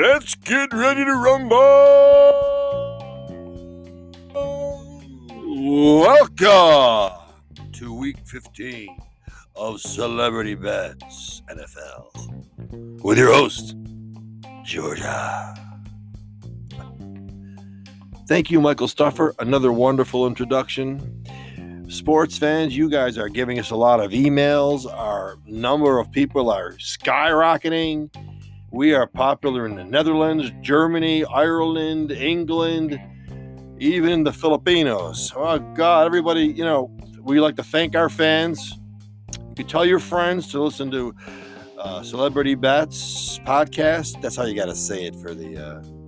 Let's get ready to rumble! Welcome to week 15 of Celebrity Bets NFL with your host, Georgia. Thank you, Michael Stuffer. Another wonderful introduction. Sports fans, you guys are giving us a lot of emails. Our number of people are skyrocketing. We are popular in the Netherlands, Germany, Ireland, England, even the Filipinos. Oh, God, everybody, you know, we like to thank our fans. You can tell your friends to listen to uh, Celebrity Bets podcast. That's how you got to say it for the. Uh,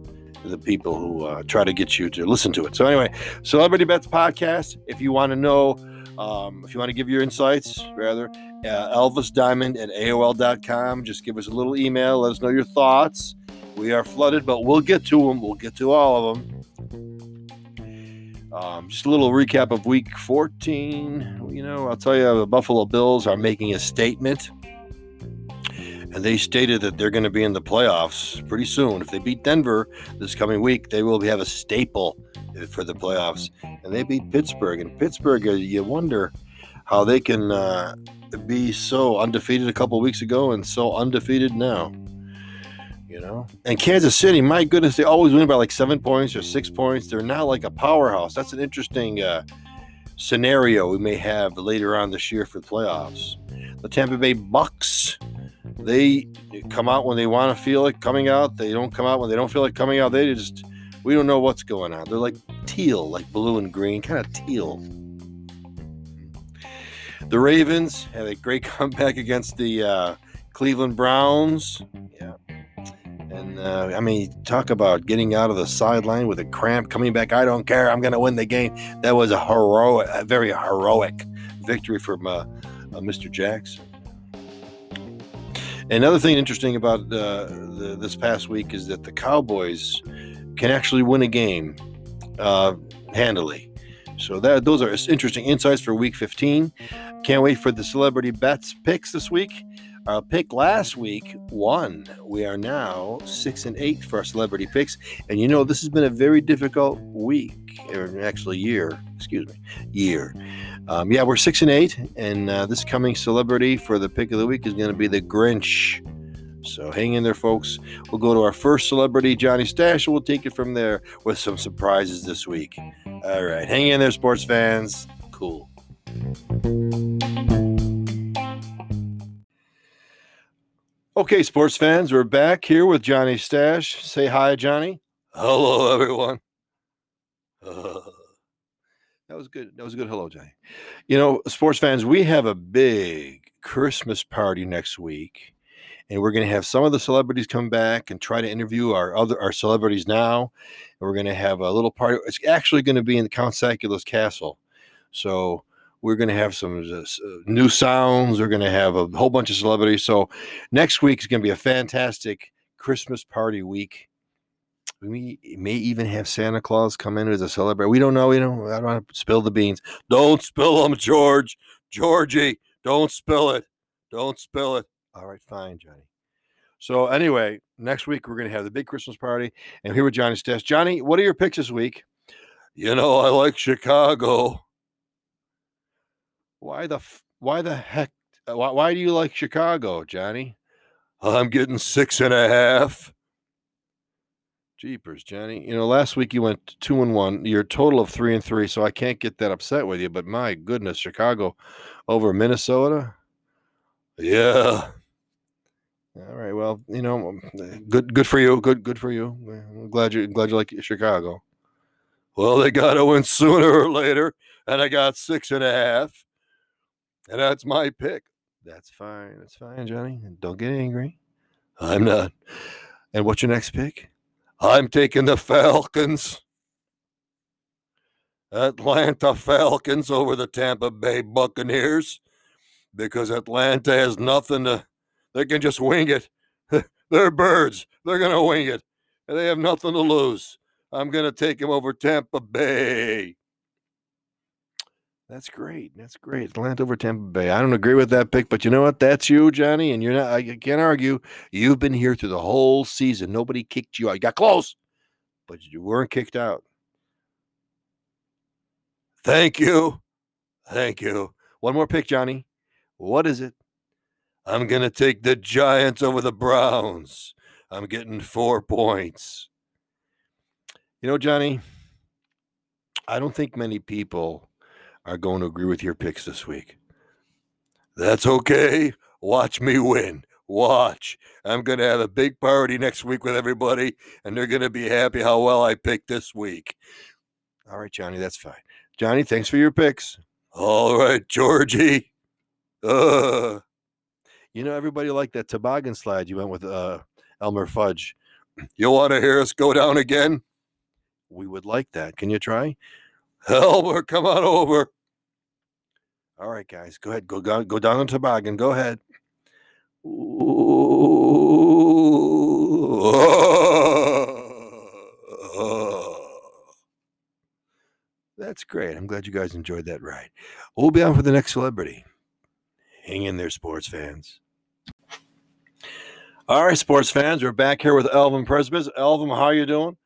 the people who uh, try to get you to listen to it. So anyway, Celebrity Bets podcast. If you want to know, um, if you want to give your insights, rather, uh, Elvis Diamond at AOL.com. Just give us a little email. Let us know your thoughts. We are flooded, but we'll get to them. We'll get to all of them. Um, just a little recap of week 14. You know, I'll tell you, the Buffalo Bills are making a statement. And they stated that they're going to be in the playoffs pretty soon. If they beat Denver this coming week, they will have a staple for the playoffs. And they beat Pittsburgh. And Pittsburgh, uh, you wonder how they can uh, be so undefeated a couple weeks ago and so undefeated now. You know, and Kansas City, my goodness, they always win by like seven points or six points. They're not like a powerhouse. That's an interesting uh, scenario we may have later on this year for the playoffs. The Tampa Bay Bucks, they come out when they want to feel like coming out. They don't come out when they don't feel like coming out. They just, we don't know what's going on. They're like teal, like blue and green, kind of teal. The Ravens had a great comeback against the uh, Cleveland Browns. Yeah. And uh, I mean, talk about getting out of the sideline with a cramp, coming back. I don't care. I'm going to win the game. That was a heroic, a very heroic victory from uh, uh Mr. Jackson. Another thing interesting about uh, the, this past week is that the Cowboys can actually win a game uh, handily. So that those are interesting insights for Week 15. Can't wait for the celebrity bets picks this week. Our pick last week won. We are now six and eight for our celebrity picks, and you know this has been a very difficult week, or actually year. Excuse me, year. Um, yeah, we're six and eight, and uh, this coming celebrity for the pick of the week is going to be the Grinch. So hang in there, folks. We'll go to our first celebrity, Johnny Stash, and we'll take it from there with some surprises this week. All right, hang in there, sports fans. Cool. Okay, sports fans, we're back here with Johnny Stash. Say hi, Johnny. Hello, everyone. Uh, that was good. That was a good hello, Johnny. You know, sports fans, we have a big Christmas party next week, and we're going to have some of the celebrities come back and try to interview our other our celebrities now. And we're going to have a little party. It's actually going to be in the Count Sacula's castle. So we're going to have some uh, new sounds. We're going to have a whole bunch of celebrities. So next week is going to be a fantastic Christmas party week. We may even have Santa Claus come in as a celebrity. We don't know. We don't. I don't want to spill the beans. Don't spill them, George. Georgie, don't spill it. Don't spill it. All right, fine, Johnny. So anyway, next week we're going to have the big Christmas party, and here with Johnny Stash. Johnny, what are your picks this week? You know, I like Chicago. Why the why the heck? Why, why do you like Chicago, Johnny? I'm getting six and a half. Jeepers, Johnny. You know, last week you went two and one. You're total of three and three, so I can't get that upset with you. But my goodness, Chicago over Minnesota. Yeah. All right. Well, you know, um, good good for you. Good good for you. I'm glad you glad you like Chicago. Well, they got to win sooner or later, and I got six and a half. And that's my pick. That's fine. That's fine, Johnny. Don't get angry. I'm not. And what's your next pick? I'm taking the Falcons. Atlanta Falcons over the Tampa Bay Buccaneers because Atlanta has nothing to, they can just wing it. They're birds. They're going to wing it. And they have nothing to lose. I'm going to take them over Tampa Bay. That's great. That's great. Atlanta over Tampa Bay. I don't agree with that pick, but you know what? That's you, Johnny, and you're not. I can't argue. You've been here through the whole season. Nobody kicked you out. You got close, but you weren't kicked out. Thank you. Thank you. One more pick, Johnny. What is it? I'm to take the Giants over the Browns. I'm getting four points. You know, Johnny, I don't think many people are going to agree with your picks this week. That's okay. Watch me win. Watch. I'm going to have a big party next week with everybody, and they're going to be happy how well I picked this week. All right, Johnny, that's fine. Johnny, thanks for your picks. All right, Georgie. Uh, you know, everybody liked that toboggan slide you went with uh, Elmer Fudge. You want to hear us go down again? We would like that. Can you try? Elmer, come on over. All right, guys, go ahead. Go, go, go down the toboggan. Go ahead. That's great. I'm glad you guys enjoyed that ride. We'll be on for the next celebrity. Hang in there, sports fans. All right, sports fans, we're back here with Elvin Presbis. Elvin, how are you doing?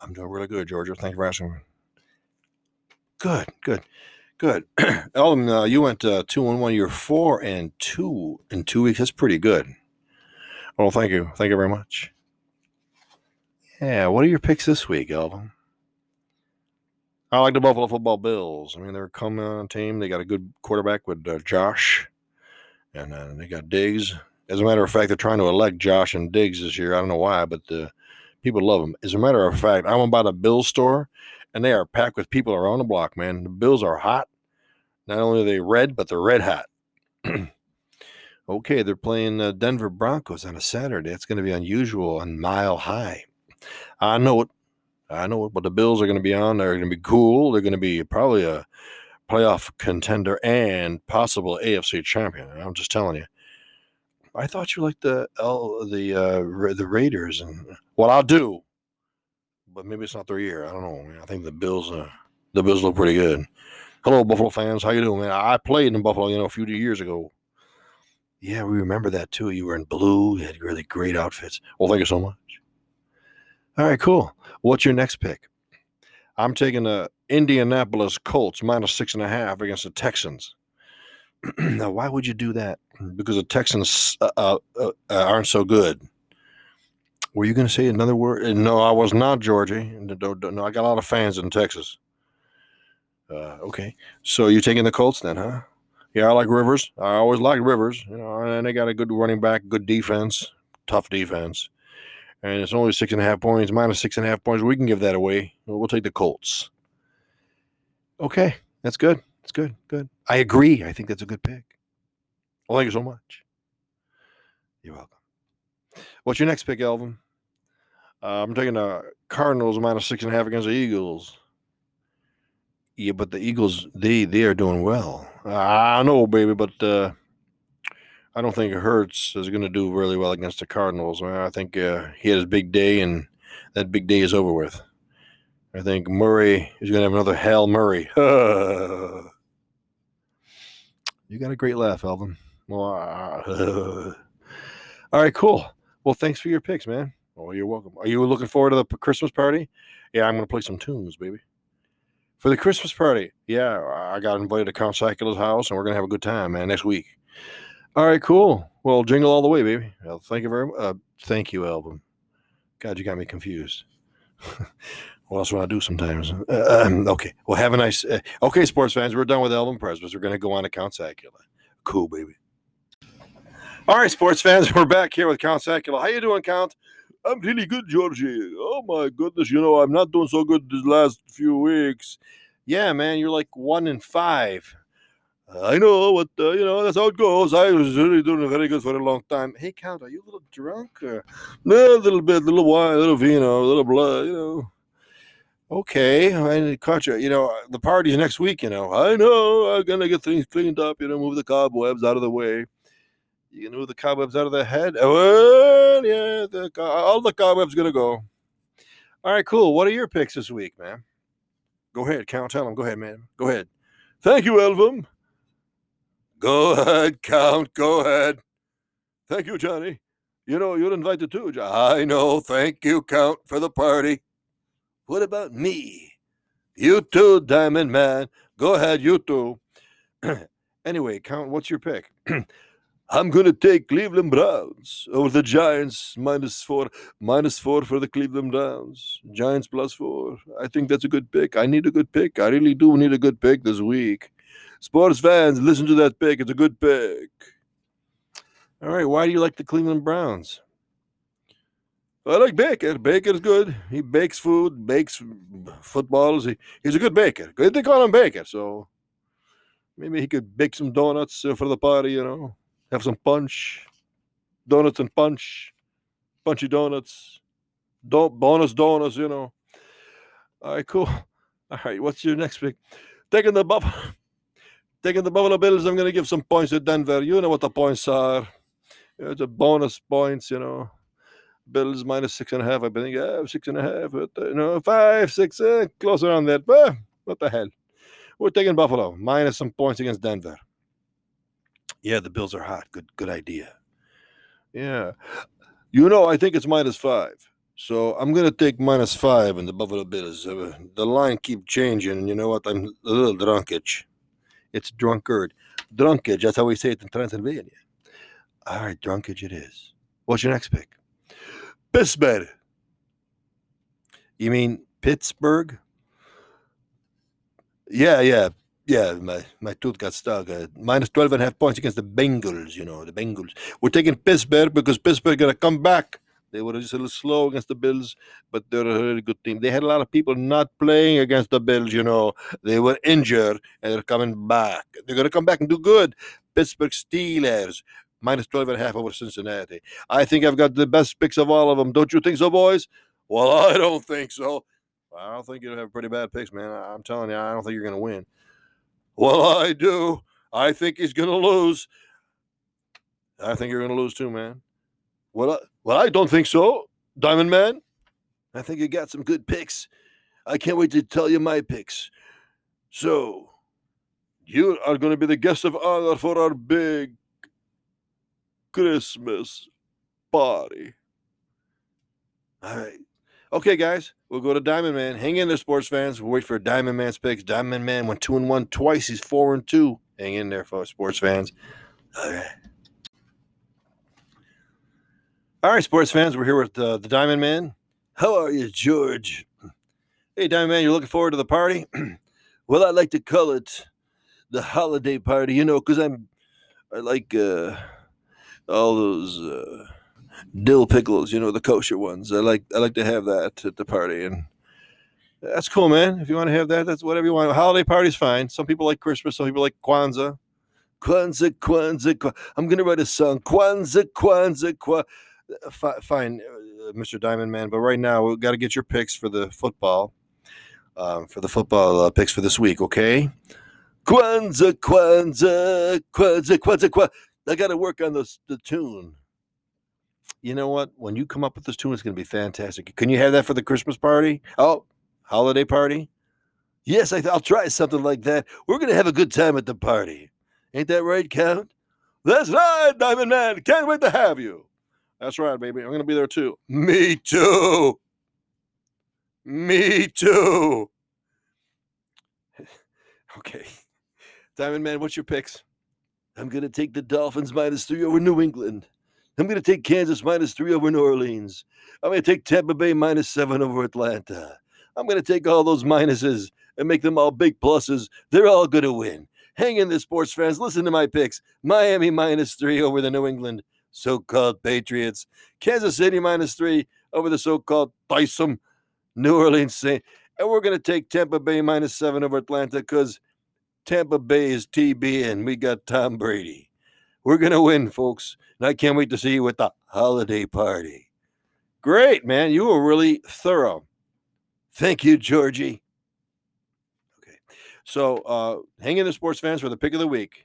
I'm doing really good, Georgia. Thank you for asking. Good, good, good. Elvin, uh, you went uh, two and one. You're four and two in two weeks. That's pretty good. Well, thank you. Thank you very much. Yeah, what are your picks this week, Elvin? I like the Buffalo Football Bills. I mean, they're a coming on team. They got a good quarterback with uh, Josh, and uh, they got Diggs. As a matter of fact, they're trying to elect Josh and Diggs this year. I don't know why, but the people love them. As a matter of fact, I'm by the Bill store, and they are packed with people around the block. Man, the Bills are hot. Not only are they red, but they're red hot. okay, they're playing uh, Denver Broncos on a Saturday. It's going to be unusual and mile high. I know it. I know it, but the Bills are going to be on. They're going to be cool. They're going to be probably a playoff contender and possible AFC champion. I'm just telling you. I thought you liked the L, the uh, the Raiders, and well, I'll do, but maybe it's not their year. I don't know. I think the Bills, uh, the Bills look pretty good. Hello, Buffalo fans. How you doing, man? I played in Buffalo, you know, a few years ago. Yeah, we remember that too. You were in blue. You had really great outfits. Well, thank you so much. All right, cool. What's your next pick? I'm taking the Indianapolis Colts minus six and a half against the Texans. now, why would you do that? Because the Texans uh, uh, uh, aren't so good. Were you going to say another word? Uh, no, I was not, Georgie. No, I got a lot of fans in Texas. Uh, okay, so you're taking the Colts then, huh? Yeah, I like Rivers. I always like Rivers. You know, and they got a good running back, good defense, tough defense, and it's only six and a half points, minus six and a half points. We can give that away. We'll take the Colts. Okay, that's good. That's good. Good. I agree. I think that's a good pick. Well, thank you so much. You're welcome. What's your next pick, Elvin? Uh, I'm taking the Cardinals minus six and a half against the Eagles. Yeah, but the Eagles, they they are doing well. I know, baby, but uh, I don't think Hurts is going to do really well against the Cardinals. I think uh, he had his big day, and that big day is over with. I think Murray is going to have another Hail Murray. you got a great laugh, Elvin. All right, cool. Well, thanks for your picks, man. Oh, you're welcome. Are you looking forward to the Christmas party? Yeah, I'm going to play some tunes, baby. For the Christmas party, yeah, I got invited to Count Sacula's house, and we're going to have a good time, man, next week. All right, cool. Well, jingle all the way, baby. Well, thank you very much. Uh, thank you, Elvin. God, you got me confused. What else do I do sometimes? Uh, um, okay. Well, have a nice. Uh, okay, sports fans, we're done with Elvin Presbis. We're going to go on to Count Sacula. Cool, baby. All right, sports fans, we're back here with Count Sacula. How you doing, Count? I'm really good, Georgie. Oh my goodness, you know I'm not doing so good these last few weeks. Yeah, man, you're like one in five. I know, but uh, you know that's how it goes. I was really doing very good for a long time. Hey, Count, are you a little drunk? Or... No, a little bit, a little wine, a little vino, a little blood, you know okay, I caught you. You know, the party's next week. You know, I know I'm gonna get things cleaned up. You know, move the cobwebs out of the way. You can move the cobwebs out of the head. Oh, yeah, the, all the cobwebs gonna go. All right, cool. What are your picks this week, man? Go ahead, count. Tell them. Go ahead, man. Go ahead. Thank you, Elvum. Go ahead, Count. Go ahead. Thank you, Johnny. You know, you're invited too, Johnny. I know. Thank you, Count, for the party. What about me? You too, Diamond Man. Go ahead, you too. anyway, Count, what's your pick? I'm going to take Cleveland Browns over the Giants minus four. Minus four for the Cleveland Browns. Giants plus four. I think that's a good pick. I need a good pick. I really do need a good pick this week. Sports fans, listen to that pick. It's a good pick. All right. Why do you like the Cleveland Browns? I like Baker. Baker's good. He bakes food, bakes footballs. He, he's a good baker. They call him Baker. So maybe he could bake some donuts for the party, you know. Have some punch. Donuts and punch. Punchy donuts. Don't bonus donuts, you know. All right, cool. All right, what's your next pick? Taking the Buffalo. Taking the Buffalo Bills, I'm going to give some points to Denver. You know what the points are. It's a bonus points, you know. Bills minus six and a half. I think yeah, six and a half. But, uh, you know, five, six, uh, close around that. But what the hell? We're taking Buffalo minus some points against Denver. Yeah, the Bills are hot. Good, good idea. Yeah, you know, I think it's minus five. So I'm gonna take minus five in the Buffalo Bills. Uh, the line keep changing, and you know what? I'm a little drunkage. It's drunkard, drunkage. That's how we say it in Transylvania. All right, drunkage it is. What's your next pick? Pittsburgh. You mean Pittsburgh? Yeah, yeah, yeah. My my tooth got stuck. Uh, minus 12 and a half points against the Bengals, you know, the Bengals. We're taking Pittsburgh because Pittsburgh going to come back. They were just a little slow against the Bills, but they're a really good team. They had a lot of people not playing against the Bills, you know. They were injured and they're coming back. They're going to come back and do good. Pittsburgh Steelers minus 12 and a half over Cincinnati. I think I've got the best picks of all of them. Don't you think so, boys? Well, I don't think so. I don't think you'll have pretty bad picks, man. I'm telling you, I don't think you're going to win. Well, I do. I think he's going to lose. I think you're going to lose too, man. Well, I, well, I don't think so, Diamond Man. I think you got some good picks. I can't wait to tell you my picks. So, you are going to be the guest of honor for our big Christmas party. All right. Okay, guys, we'll go to Diamond Man. Hang in there, sports fans. We'll wait for Diamond Man's picks. Diamond Man went two and one twice. He's four and two. Hang in there, for sports fans. All right. All right, sports fans. We're here with uh, the Diamond Man. How are you, George? Hey, Diamond Man, you're looking forward to the party? well, I like to call it the holiday party, you know, because I'm, I like, uh, all those uh, dill pickles, you know, the kosher ones. I like I like to have that at the party, and that's cool, man. If you want to have that, that's whatever you want. Holiday party's fine. Some people like Christmas. Some people like Kwanzaa. Kwanzaa, Kwanzaa, Kwanzaa. I'm gonna write a song. Kwanzaa, Kwanzaa, Kwanzaa. F- fine, uh, Mr. Diamond Man. But right now, we've got to get your picks for the football. Um, for the football uh, picks for this week, okay? Kwanzaa, Kwanzaa, Kwanzaa, Kwanzaa, Kwanzaa. I got to work on the the tune. You know what? When you come up with this tune, it's going to be fantastic. Can you have that for the Christmas party? Oh, holiday party? Yes, I, will try something like that. We're going to have a good time at the party. Ain't that right, Count? That's right, Diamond Man. Can't wait to have you. That's right, baby. I'm going to be there too. Me too. Me too. okay. Diamond Man, what's your picks? I'm going to take the Dolphins minus three over New England. I'm going to take Kansas minus three over New Orleans. I'm going to take Tampa Bay minus seven over Atlanta. I'm going to take all those minuses and make them all big pluses. They're all going to win. Hang in there, sports fans. Listen to my picks Miami minus three over the New England so called Patriots. Kansas City minus three over the so called Tyson New Orleans Saints. And we're going to take Tampa Bay minus seven over Atlanta because Tampa Bay is TB and we got Tom Brady. We're going to win, folks. And I can't wait to see you at the holiday party. Great, man. You were really thorough. Thank you, Georgie. Okay. So uh, hang in the sports fans for the pick of the week.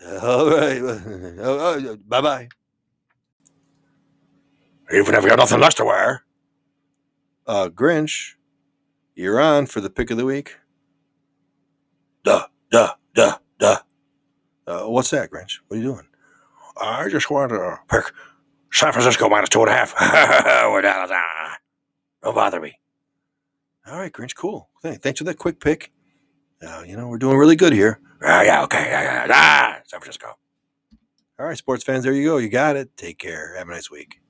All right. bye bye. Even if you got nothing left to wear. Uh, Grinch, you're on for the pick of the week. Duh. duh, duh, duh. Uh, what's that, Grinch? What are you doing? I just wanted to pick San Francisco minus two and a half. We're down. Don't bother me. All right, Grinch, cool. Thanks for that quick pick. Uh, you know, we're doing really good here. Ah, yeah, okay. Yeah, yeah, ah, San Francisco. All right, sports fans, there you go. You got it. Take care. Have a nice week.